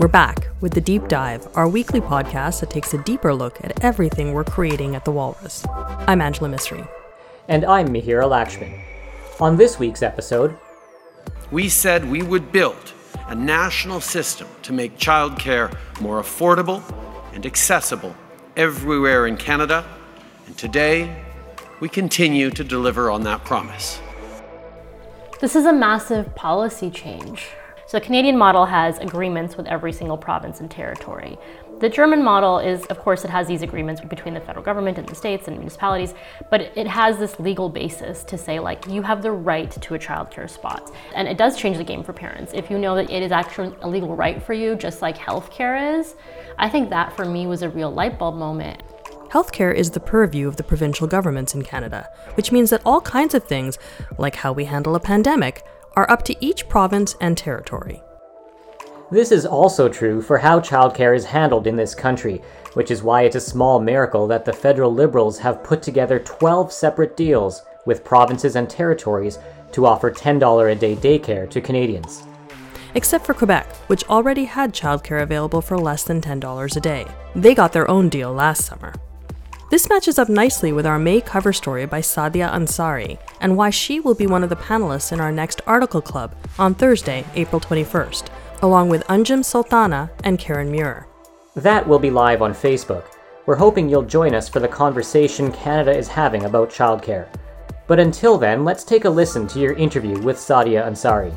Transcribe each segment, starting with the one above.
We're back with The Deep Dive, our weekly podcast that takes a deeper look at everything we're creating at the Walrus. I'm Angela Misri. And I'm Mihira Lakshman. On this week's episode, we said we would build a national system to make childcare more affordable and accessible everywhere in Canada, and today we continue to deliver on that promise. This is a massive policy change. So the Canadian model has agreements with every single province and territory. The German model is, of course, it has these agreements between the federal government and the states and municipalities, but it has this legal basis to say, like, you have the right to a childcare spot. And it does change the game for parents. If you know that it is actually a legal right for you, just like healthcare is, I think that for me was a real light bulb moment. Healthcare is the purview of the provincial governments in Canada, which means that all kinds of things, like how we handle a pandemic, are up to each province and territory. This is also true for how childcare is handled in this country, which is why it's a small miracle that the federal Liberals have put together 12 separate deals with provinces and territories to offer $10 a day daycare to Canadians. Except for Quebec, which already had childcare available for less than $10 a day. They got their own deal last summer. This matches up nicely with our May cover story by Sadiya Ansari and why she will be one of the panelists in our next article club on Thursday, April 21st, along with Anjum Sultana and Karen Muir. That will be live on Facebook. We're hoping you'll join us for the conversation Canada is having about childcare. But until then, let's take a listen to your interview with Sadiya Ansari.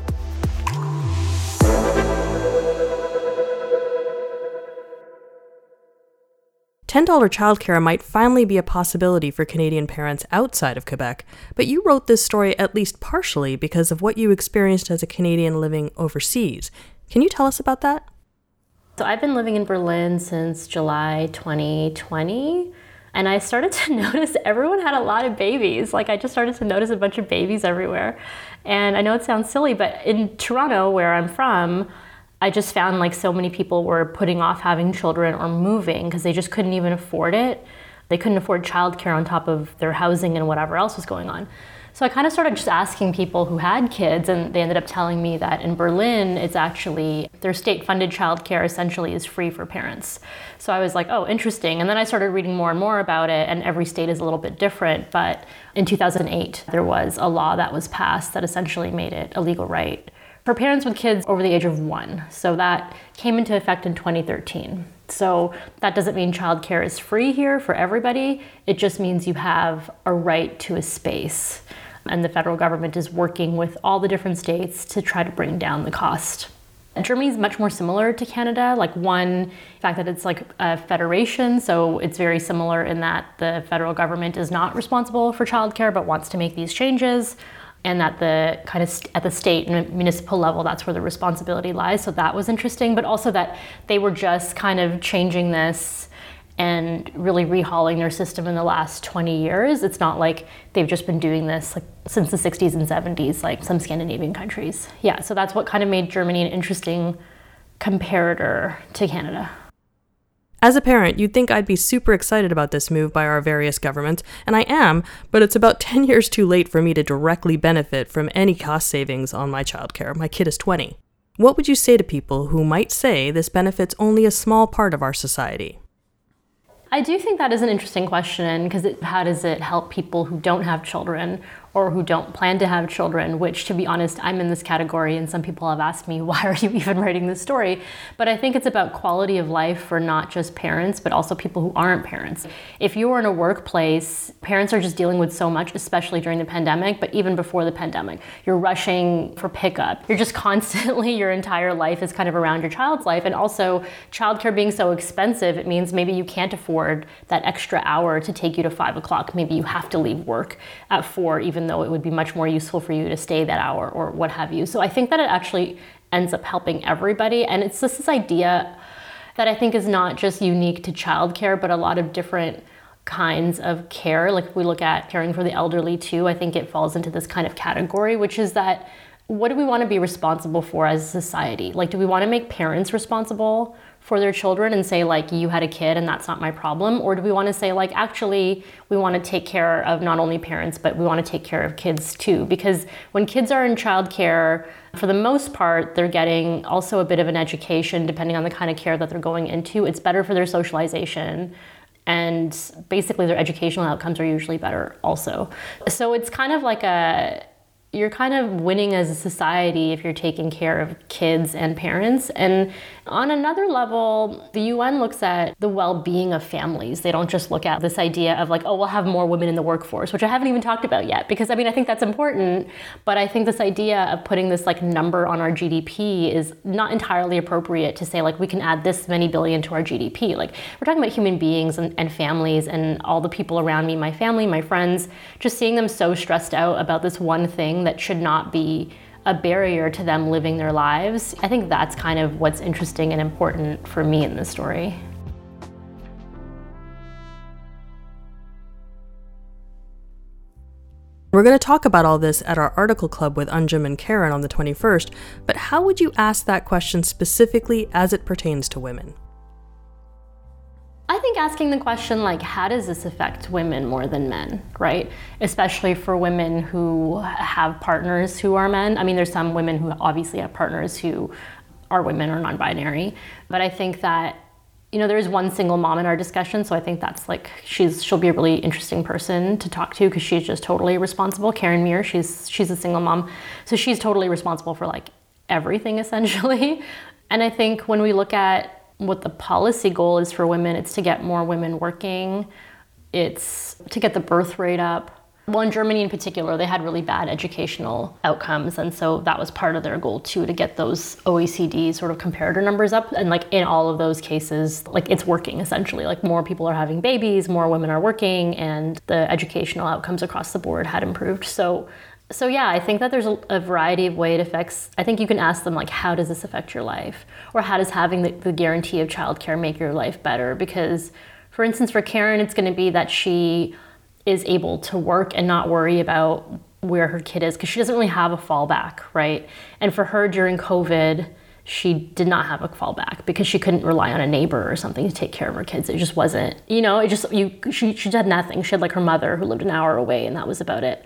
$10 childcare might finally be a possibility for Canadian parents outside of Quebec, but you wrote this story at least partially because of what you experienced as a Canadian living overseas. Can you tell us about that? So, I've been living in Berlin since July 2020. And I started to notice everyone had a lot of babies. Like, I just started to notice a bunch of babies everywhere. And I know it sounds silly, but in Toronto, where I'm from, I just found like so many people were putting off having children or moving because they just couldn't even afford it. They couldn't afford childcare on top of their housing and whatever else was going on. So I kind of started just asking people who had kids, and they ended up telling me that in Berlin, it's actually their state funded childcare essentially is free for parents. So I was like, oh, interesting. And then I started reading more and more about it, and every state is a little bit different. But in 2008, there was a law that was passed that essentially made it a legal right for parents with kids over the age of one. So that came into effect in 2013. So that doesn't mean childcare is free here for everybody. It just means you have a right to a space. And the federal government is working with all the different states to try to bring down the cost. Germany is much more similar to Canada. Like one fact that it's like a federation, so it's very similar in that the federal government is not responsible for childcare but wants to make these changes and at the kind of st- at the state and municipal level that's where the responsibility lies. So that was interesting but also that they were just kind of changing this and really rehauling their system in the last 20 years. It's not like they've just been doing this like since the 60s and 70s like some scandinavian countries. Yeah so that's what kind of made germany an interesting comparator to canada as a parent, you'd think I'd be super excited about this move by our various governments, and I am, but it's about 10 years too late for me to directly benefit from any cost savings on my childcare. My kid is 20. What would you say to people who might say this benefits only a small part of our society? I do think that is an interesting question because how does it help people who don't have children or who don't plan to have children, which to be honest, I'm in this category and some people have asked me, why are you even writing this story? But I think it's about quality of life for not just parents, but also people who aren't parents. If you are in a workplace, parents are just dealing with so much, especially during the pandemic, but even before the pandemic. You're rushing for pickup. You're just constantly, your entire life is kind of around your child's life. And also, childcare being so expensive, it means maybe you can't afford that extra hour to take you to five o'clock. Maybe you have to leave work at four, even even though it would be much more useful for you to stay that hour or what have you. So I think that it actually ends up helping everybody. And it's just this idea that I think is not just unique to childcare, but a lot of different kinds of care. Like if we look at caring for the elderly too, I think it falls into this kind of category, which is that what do we want to be responsible for as a society? Like, do we want to make parents responsible for their children and say like you had a kid and that's not my problem. Or do we want to say like actually we want to take care of not only parents but we want to take care of kids too. Because when kids are in childcare for the most part they're getting also a bit of an education depending on the kind of care that they're going into. It's better for their socialization and basically their educational outcomes are usually better also. So it's kind of like a you're kind of winning as a society if you're taking care of kids and parents. And on another level, the UN looks at the well being of families. They don't just look at this idea of like, oh, we'll have more women in the workforce, which I haven't even talked about yet, because I mean, I think that's important. But I think this idea of putting this like number on our GDP is not entirely appropriate to say like we can add this many billion to our GDP. Like, we're talking about human beings and, and families and all the people around me, my family, my friends, just seeing them so stressed out about this one thing that should not be a barrier to them living their lives. I think that's kind of what's interesting and important for me in this story. We're going to talk about all this at our article club with Anjum and Karen on the 21st, but how would you ask that question specifically as it pertains to women? Think asking the question, like, how does this affect women more than men, right? Especially for women who have partners who are men. I mean, there's some women who obviously have partners who are women or non binary. But I think that, you know, there is one single mom in our discussion. So I think that's like, she's, she'll be a really interesting person to talk to because she's just totally responsible. Karen Meir, she's, she's a single mom. So she's totally responsible for like everything essentially. And I think when we look at what the policy goal is for women. It's to get more women working, it's to get the birth rate up. Well, in Germany in particular, they had really bad educational outcomes. And so that was part of their goal too, to get those OECD sort of comparator numbers up. And like in all of those cases, like it's working essentially. Like more people are having babies, more women are working, and the educational outcomes across the board had improved. So so yeah, I think that there's a, a, variety of way it affects. I think you can ask them like, how does this affect your life, or how does having the, the guarantee of childcare make your life better? Because, for instance, for Karen, it's going to be that she is able to work and not worry about where her kid is because she doesn't really have a fallback, right? And for her during COVID, she did not have a fallback because she couldn't rely on a neighbor or something to take care of her kids. It just wasn't, you know, it just you she she had nothing. She had like her mother who lived an hour away, and that was about it.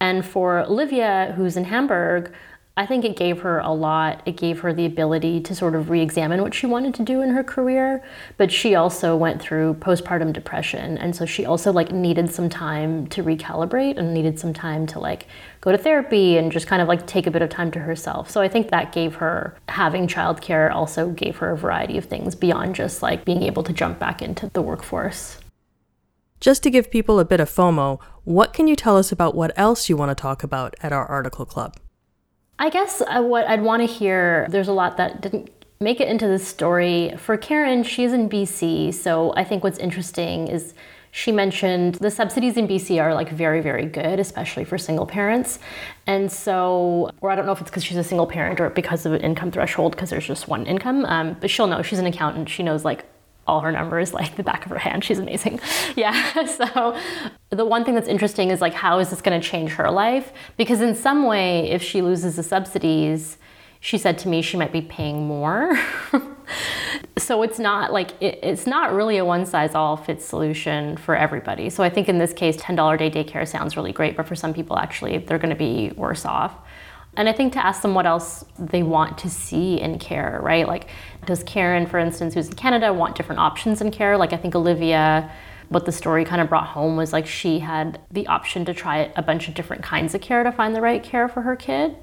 And for Olivia, who's in Hamburg, I think it gave her a lot. It gave her the ability to sort of re examine what she wanted to do in her career. But she also went through postpartum depression. And so she also like needed some time to recalibrate and needed some time to like go to therapy and just kind of like take a bit of time to herself. So I think that gave her having childcare also gave her a variety of things beyond just like being able to jump back into the workforce. Just to give people a bit of FOMO, what can you tell us about what else you want to talk about at our article club? I guess uh, what I'd want to hear, there's a lot that didn't make it into the story. For Karen, she's in BC, so I think what's interesting is she mentioned the subsidies in BC are like very, very good, especially for single parents. And so, or I don't know if it's because she's a single parent or because of an income threshold, because there's just one income, um, but she'll know. She's an accountant. She knows like all her numbers like the back of her hand. She's amazing. Yeah. So the one thing that's interesting is like how is this going to change her life? Because in some way, if she loses the subsidies, she said to me she might be paying more. so it's not like it, it's not really a one size all fits solution for everybody. So I think in this case, $10 day daycare sounds really great, but for some people actually they're going to be worse off. And I think to ask them what else they want to see in care, right? Like, does Karen, for instance, who's in Canada, want different options in care? Like, I think Olivia, what the story kind of brought home was like she had the option to try a bunch of different kinds of care to find the right care for her kid.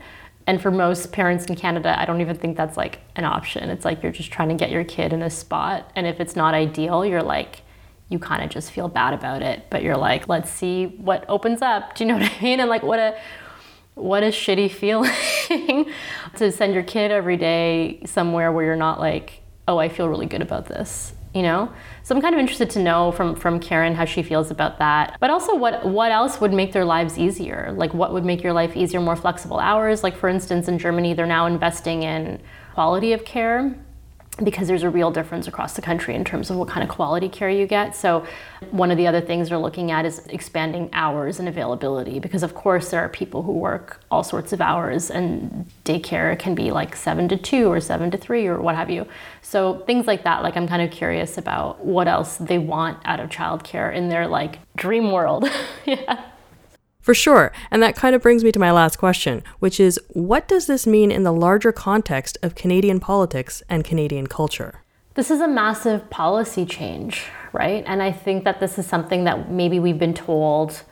And for most parents in Canada, I don't even think that's like an option. It's like you're just trying to get your kid in a spot. And if it's not ideal, you're like, you kind of just feel bad about it. But you're like, let's see what opens up. Do you know what I mean? And like, what a what a shitty feeling to send your kid every day somewhere where you're not like, oh, I feel really good about this, you know? So I'm kind of interested to know from, from Karen how she feels about that. But also what what else would make their lives easier? Like what would make your life easier, more flexible hours? Like for instance, in Germany, they're now investing in quality of care. Because there's a real difference across the country in terms of what kind of quality care you get. So, one of the other things they're looking at is expanding hours and availability because, of course, there are people who work all sorts of hours, and daycare can be like seven to two or seven to three or what have you. So, things like that, like, I'm kind of curious about what else they want out of childcare in their like dream world. yeah. For sure. And that kind of brings me to my last question, which is what does this mean in the larger context of Canadian politics and Canadian culture? This is a massive policy change, right? And I think that this is something that maybe we've been told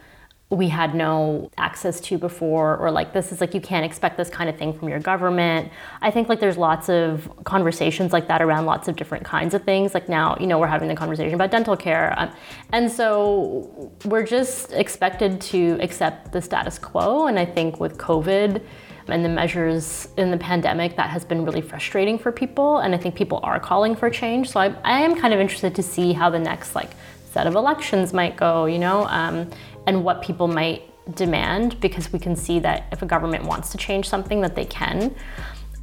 we had no access to before or like this is like you can't expect this kind of thing from your government. I think like there's lots of conversations like that around lots of different kinds of things. Like now you know we're having the conversation about dental care. Um, and so we're just expected to accept the status quo. And i think with covid and the measures in the pandemic that has been really frustrating for people. And i think people are calling for change. So i, I am kind of interested to see how the next like set of elections might go you know? Um, and what people might demand because we can see that if a government wants to change something that they can.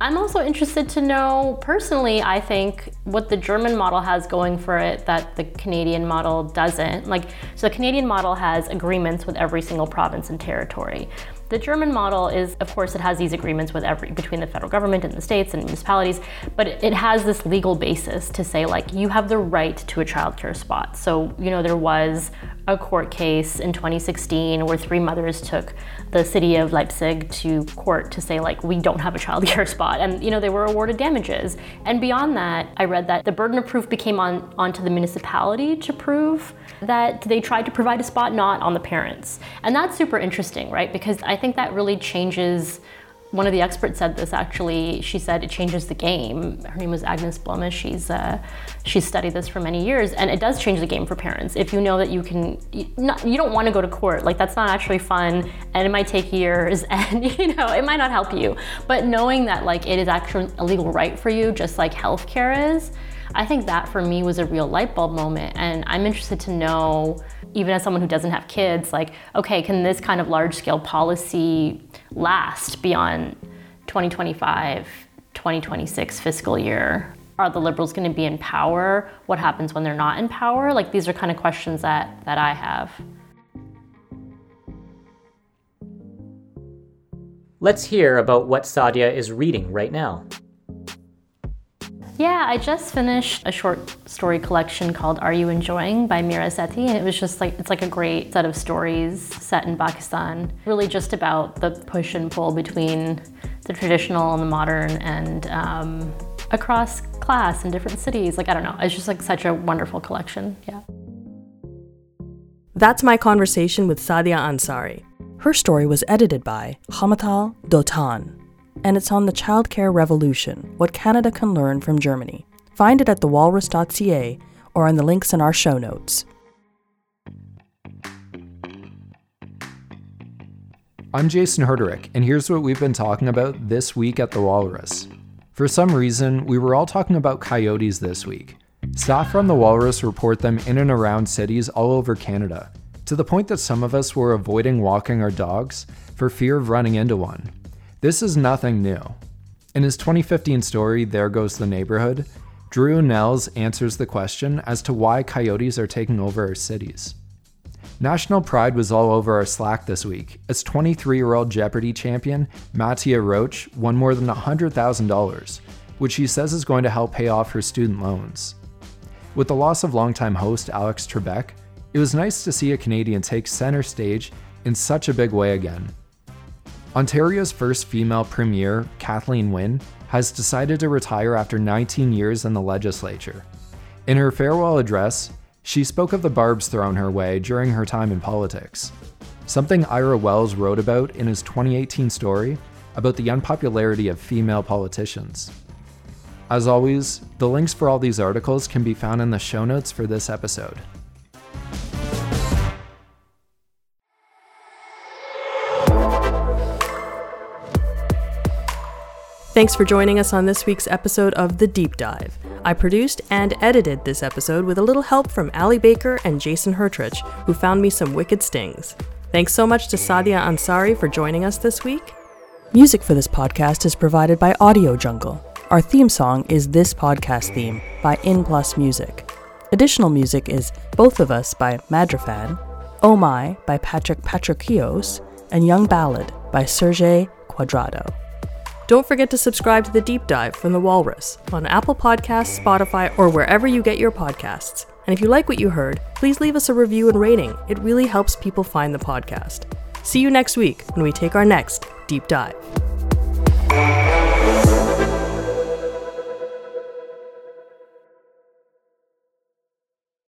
I'm also interested to know personally, I think what the German model has going for it that the Canadian model doesn't. Like so the Canadian model has agreements with every single province and territory. The German model is, of course, it has these agreements with every between the federal government and the states and municipalities, but it has this legal basis to say like you have the right to a childcare spot. So you know there was a court case in 2016 where three mothers took the city of Leipzig to court to say like we don't have a childcare spot, and you know they were awarded damages. And beyond that, I read that the burden of proof became on onto the municipality to prove that they tried to provide a spot, not on the parents. And that's super interesting, right? Because I think that really changes. One of the experts said this actually. She said it changes the game. Her name was Agnes Blome. She's uh, she's studied this for many years, and it does change the game for parents. If you know that you can, you, you don't want to go to court. Like that's not actually fun, and it might take years, and you know it might not help you. But knowing that like it is actually a legal right for you, just like healthcare is, I think that for me was a real light bulb moment. And I'm interested to know, even as someone who doesn't have kids, like, okay, can this kind of large scale policy last beyond 2025, 2026 fiscal year? Are the liberals going to be in power? What happens when they're not in power? Like, these are kind of questions that, that I have. Let's hear about what Sadiya is reading right now. Yeah, I just finished a short story collection called Are You Enjoying by Mira Sethi. And it was just like, it's like a great set of stories set in Pakistan. Really just about the push and pull between the traditional and the modern and um, across class in different cities. Like, I don't know, it's just like such a wonderful collection. Yeah. That's my conversation with Sadiya Ansari. Her story was edited by Hamutal Dotan and it's on the childcare revolution what Canada can learn from Germany. Find it at thewalrus.ca or on the links in our show notes. I'm Jason Herderick, and here's what we've been talking about this week at The Walrus. For some reason, we were all talking about coyotes this week. Staff from The Walrus report them in and around cities all over Canada, to the point that some of us were avoiding walking our dogs for fear of running into one. This is nothing new. In his 2015 story, There Goes the Neighborhood, Drew Nels answers the question as to why coyotes are taking over our cities. National pride was all over our Slack this week as 23 year old Jeopardy champion Mattea Roach won more than $100,000, which he says is going to help pay off her student loans. With the loss of longtime host Alex Trebek, it was nice to see a Canadian take center stage in such a big way again. Ontario's first female premier, Kathleen Wynne, has decided to retire after 19 years in the legislature. In her farewell address, she spoke of the barbs thrown her way during her time in politics, something Ira Wells wrote about in his 2018 story about the unpopularity of female politicians. As always, the links for all these articles can be found in the show notes for this episode. Thanks for joining us on this week's episode of The Deep Dive. I produced and edited this episode with a little help from Ali Baker and Jason Hertrich, who found me some wicked stings. Thanks so much to Sadiya Ansari for joining us this week. Music for this podcast is provided by Audio Jungle. Our theme song is This Podcast Theme by In Plus Music. Additional music is Both of Us by Madrafan, Oh My by Patrick Patrikios, and Young Ballad by Sergei Quadrado. Don't forget to subscribe to the Deep Dive from The Walrus on Apple Podcasts, Spotify, or wherever you get your podcasts. And if you like what you heard, please leave us a review and rating. It really helps people find the podcast. See you next week when we take our next deep dive.